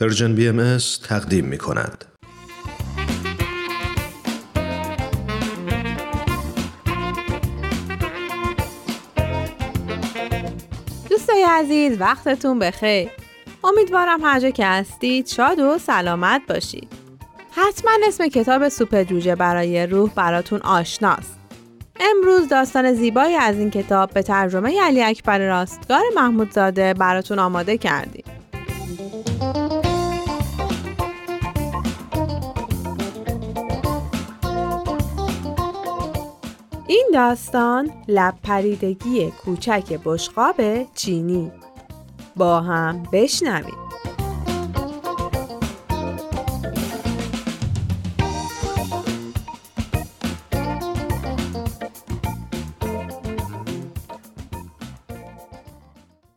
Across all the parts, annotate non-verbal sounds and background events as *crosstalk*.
Persian BM تقدیم می کند. دوستای عزیز وقتتون بخیر. امیدوارم هر جا که هستید شاد و سلامت باشید. حتما اسم کتاب سوپ جوجه برای روح براتون آشناست. امروز داستان زیبایی از این کتاب به ترجمه علی اکبر راستگار محمودزاده براتون آماده کردیم. این داستان لب پریدگی کوچک بشقاب چینی با هم بشنویم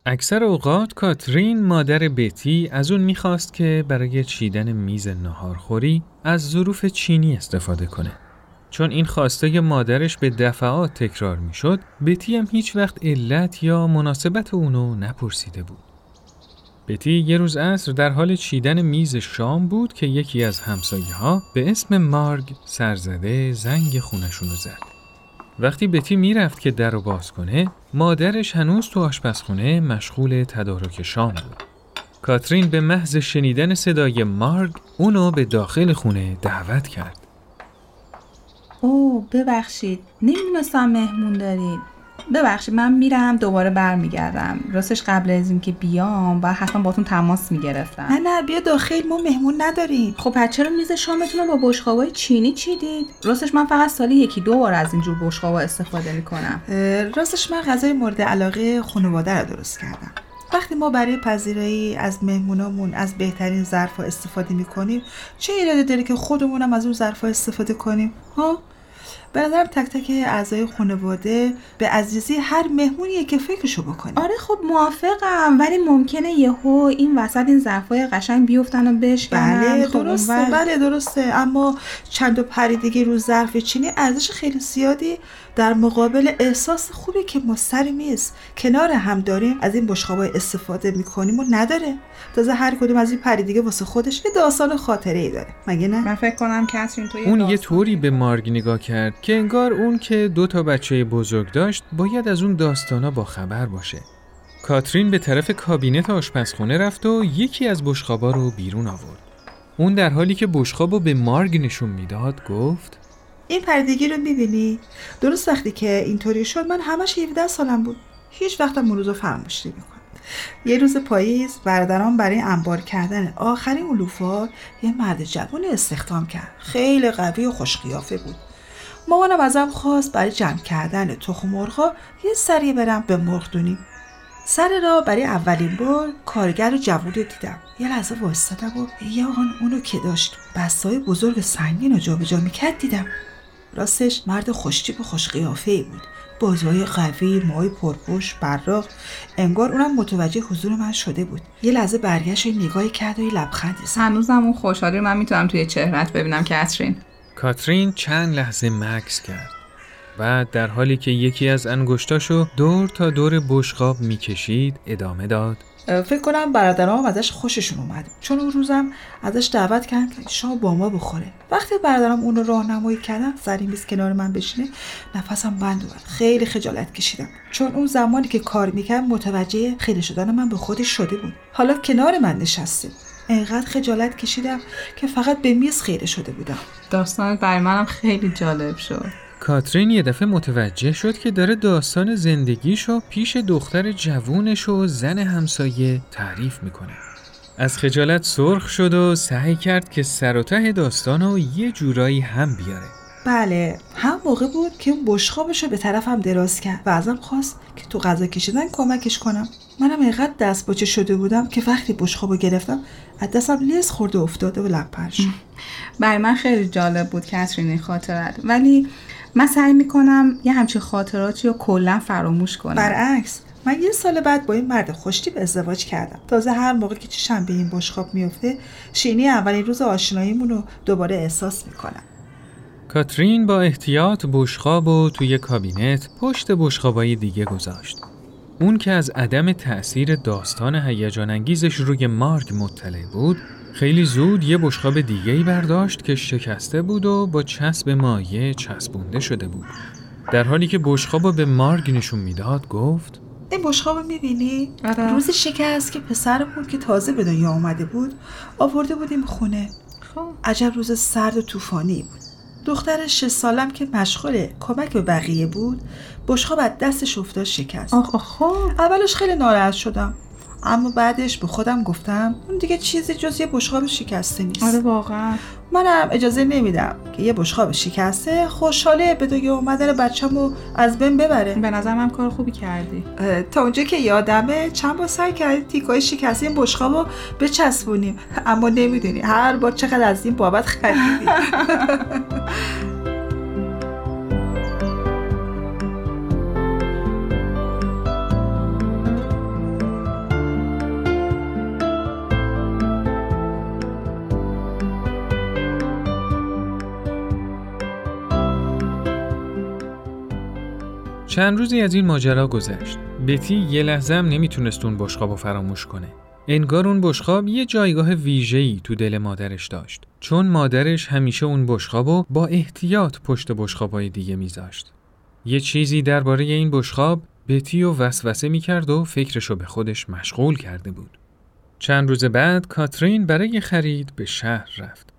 اکثر اوقات کاترین مادر بتی از اون می‌خواست که برای چیدن میز ناهارخوری از ظروف چینی استفاده کنه. چون این خواسته مادرش به دفعات تکرار می‌شد، بتی هم هیچ وقت علت یا مناسبت اونو نپرسیده بود. بتی یه روز عصر در حال چیدن میز شام بود که یکی از همسایه ها به اسم مارگ سرزده زنگ خونشونو زد. وقتی بتی می‌رفت که در رو باز کنه مادرش هنوز تو آشپزخونه مشغول تدارک شام بود کاترین به محض شنیدن صدای مارگ اونو به داخل خونه دعوت کرد اوه ببخشید. نمی‌دونستم مهمون دارید ببخشید من میرم دوباره برمیگردم. راستش قبل از اینکه بیام و حتما باتون تماس می‌گرفتم. نه نه بیا داخل ما مهمون نداریم. خب پس چرا میز شامتون رو با بشقابای چینی چیدید؟ راستش من فقط سالی یکی دو بار از اینجور بشقابا استفاده می‌کنم. راستش من غذای مورد علاقه خانواده رو درست کردم. وقتی ما برای پذیرایی از مهمونامون از بهترین ظرفا استفاده می‌کنیم چه ایرادی داره که خودمونم از اون ظرفا استفاده کنیم؟ ها؟ به نظرم تک تک اعضای خانواده به عزیزی هر مهمونیه که فکرشو بکنه. آره خب موافقم ولی ممکنه یهو این وسط این ظرفای قشنگ بیفتن و بشکنن بله خب درسته اونور- بله درسته. اما چند و پریدگی رو ظرف چینی ارزش خیلی زیادی در مقابل احساس خوبی که ما سر میز کنار هم داریم از این بشقابای استفاده می‌کنیم و نداره. تازه هر کدوم از این پریدگی واسه خودش یه داستان خاطره ای داره. مگه نه؟ من فکر کنم کسرین تو اون یه طوری به مارگ نگاه کرد که انگار اون که دو تا بچه بزرگ داشت باید از اون داستانا با خبر باشه. کاترین به طرف کابینت آشپزخونه رفت و یکی از بشقابا رو بیرون آورد. اون در حالی که بشقابو به مارگ نشون می‌داد گفت این پردگی رو می‌بینی؟ درست وقتی که اینطوری شد من همش 17 سالم بود. هیچ وقتم اون روزو فراموش یه روز پاییز برادران برای انبار کردن آخرین علوفا یه مرد جوان استخدام کرد. خیلی قوی و خوشقیافه بود. مامانم ازم خواست برای جمع کردن تخم مرغا یه سری برم به مرغدونی سر را برای اولین بار کارگر جوون رو دیدم. یه لحظه وایستادم و یه آن اونو که داشت. بستای بزرگ سنگین رو جابجا می‌کرد دیدم. راستش مرد خوشتیپ و خوش قیافه ای بود. بازوهای قوی موهای پرپشت براق. انگار اونم متوجه حضور من شده بود. یه لحظه برگشت نگاهی کرد و یه لبخندی هنوزم اون خوشحالی من می‌تونم توی چهرت ببینم کسرین کاترین چند لحظه مکس کرد بعد در حالی که یکی از انگشتاشو دور تا دور بشقاب می‌کشید ادامه داد. فکر کنم برادرام ازش خوششون اومد. چون اون روزم ازش دعوت کردم که شام با ما بخوره. وقتی برادرام اون رو راهنمایی کردم سر این میز کنار من بشینه نفسم بند اومد. خیلی خجالت کشیدم. چون اون زمانی که کار می‌کرد متوجه خیلی شدن من به خودش شده بود. حالا کنار من نشسته انقدر خجالت کشیدم که فقط به میز خیره شده بودم داستانت برای منم خیلی جالب شد کاترین یه دفعه متوجه شد که داره داستان زندگیشو پیش دختر جوونش و زن همسایه تعریف می‌کنه. از خجالت سرخ شد و سعی کرد که سر و ته داستانو یه جورایی هم بیاره. بله هم موقع بود که اون بشخابش رو به طرفم دراز کرد و ازم خواست که تو غذا کشیدن کمکش کنم. منم اینقدر دست باچه شده بودم که وقتی بشخابو گرفتم از دستم لیز خورده افتاده و لپر شد برای من خیلی جالب بود کسرین این خاطرت. ولی من سعی می‌کنم یه همچین خاطراتی رو کلا فراموش کنم. برعکس من یه سال بعد با این مرد خوشتیپ ازدواج کردم. تازه هر موقع که چشم به این بشخاب میفته شینی اولین روز آشناییمون رو دوباره احساس می‌کنم. کاترین با احتیاط بشقاب و توی کابینت پشت بشقابای دیگه گذاشت. اون که از عدم تأثیر داستان هیجان انگیزش روی مارگ مطلع بود خیلی زود یه بشقاب دیگه ای برداشت که شکسته بود و با چسب مایه چسبونده شده بود در حالی که بشقاب به مارگ نشون می‌داد گفت این بشقاب می‌بینی؟ آره. روز شکست که پسرمون که تازه به دنیا آمده بود آورده بودیم خونه خب عجب روز سرد و طوفانی بود دختر شش سالم که مشغول کمک به بقیه بود بشقاب از دستش افتاد شکست. آخ آخ خب. اولش خیلی ناراحت شدم. اما بعدش به خودم گفتم اون دیگه چیزی جز یه بشقاب شکسته نیست. آره واقعا. منم اجازه نمیدم که یه بشقاب شکسته خوشحاله به دنیا اومدن بچه‌مو از بین ببره. به نظرم هم کار خوبی کردی. تا اونجا که یادمه چند بار سعی کردیم تیکای شکسته این بشقاب رو بچسبونیم. *laughs* اما نمی‌دونی هر بار چقدر از این بابت خریدیم *laughs* چند روزی از این ماجرا گذشت. بتی یه لحظه هم نمی‌تونست اون بشقاب فراموش کنه. انگار اون بشقاب یه جایگاه ویژه‌ای تو دل مادرش داشت. چون مادرش همیشه اون بشقابو با احتیاط پشت بشقابای دیگه میذاشت. یه چیزی درباره این بشقاب بتی و وسوسه می‌کرد و فکرشو به خودش مشغول کرده بود. چند روز بعد کاترین برای خرید به شهر رفت.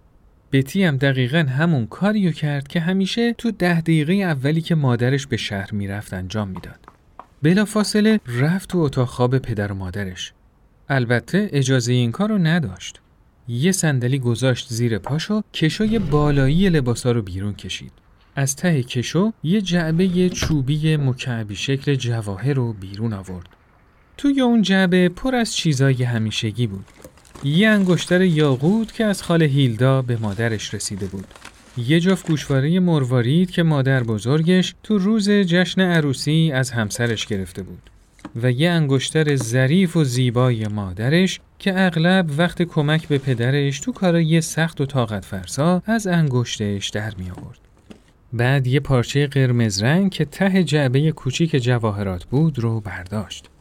بتی هم دقیقا همون کاریو کرد که همیشه تو ده دقیقه اولی که مادرش به شهر می‌رفت انجام می‌داد. بلافاصله رفت تو اتاق خواب پدر و مادرش. البته اجازه این کار رو نداشت. یه صندلی گذاشت زیر پاشو کشوی بالایی لباسا رو بیرون کشید. از ته کشو یه جعبه چوبی مکعبی شکل جواهر رو بیرون آورد. توی اون جعبه پر از چیزای همیشگی بود. یه انگشتر یاقوت که از خاله هیلدا به مادرش رسیده بود. یه جفت گوشواره مروارید که مادر بزرگش تو روز جشن عروسی از همسرش گرفته بود. و یه انگشتر ظریف و زیبای مادرش که اغلب وقت کمک به پدرش تو کارای سخت و طاقت فرسا از انگشتش در می آورد. بعد یه پارچه قرمز رنگ که ته جعبه کوچیک جواهرات بود رو برداشت.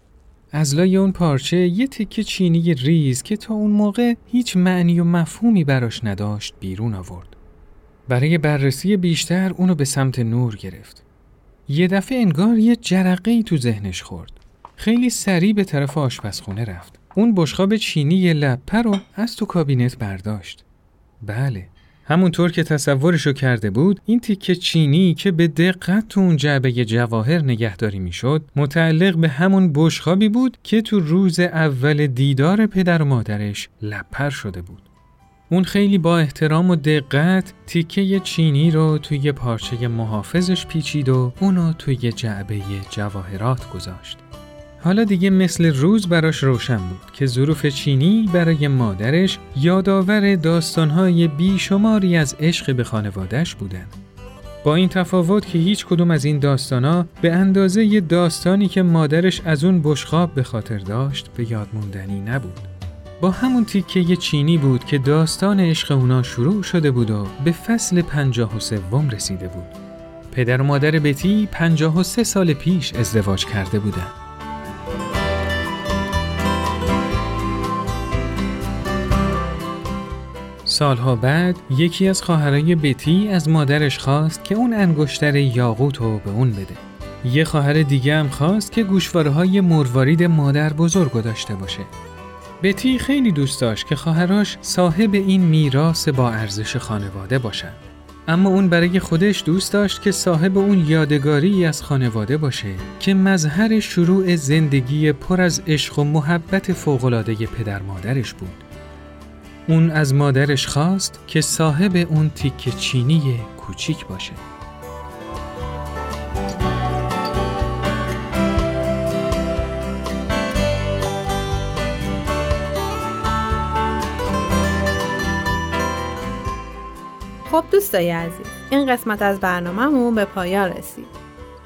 از لای اون پارچه یه تکه چینی ریز که تا اون موقع هیچ معنی و مفهومی براش نداشت بیرون آورد. برای بررسی بیشتر اونو به سمت نور گرفت. یه دفعه انگار یه جرقه تو ذهنش خورد. خیلی سریع به طرف آشپزخونه رفت. اون بشقاب چینی لپه رو از تو کابینت برداشت. بله، همونطور که تصورشو کرده بود این تیکه چینی که به دقت تو اون جعبه جواهر نگهداری می‌شد متعلق به همون بشقابی بود که تو روز اول دیدار پدر و مادرش لپر شده بود. اون خیلی با احترام و دقت تیکه چینی رو توی پارچه محافظش پیچید و اونو توی جعبه جواهرات گذاشت. حالا دیگه مثل روز براش روشن بود که ظروف چینی برای مادرش یادآور داستانهای بیشماری از عشق به خانوادهش بودن. با این تفاوت که هیچ کدوم از این داستانا به اندازه یه داستانی که مادرش از اون بشخاب به خاطر داشت به یاد موندنی نبود. با همون تیکه چینی بود که داستان عشق اونا شروع شده بود و به فصل پنجاه و سوم رسیده بود. پدر و مادر بتی پنجاه و سه سال پیش ازدواج کرده بودند. سالها بعد یکی از خواهرای بتی از مادرش خواست که اون انگشتر یاقوت رو به اون بده. یه خواهر دیگه هم خواست که گوشواره های مروارید مادر بزرگ داشته باشه. بتی خیلی دوست داشت که خواهراش صاحب این میراث با ارزش خانواده باشن. اما اون برای خودش دوست داشت که صاحب اون یادگاری از خانواده باشه که مظهر شروع زندگی پر از عشق و محبت فوق‌العاده پدر مادرش بود. اون از مادرش خواست که صاحب اون تیک چینی کوچیک باشه. خب دوستای عزیز این قسمت از برنامهمون به پایان رسید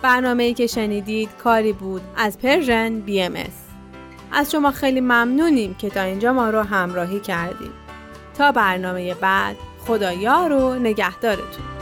برنامه ای که شنیدید کاری بود از Persian S. از شما خیلی ممنونیم که تا اینجا ما رو همراهی کردیم تا برنامه بعد. خدا یار و نگهدارتون.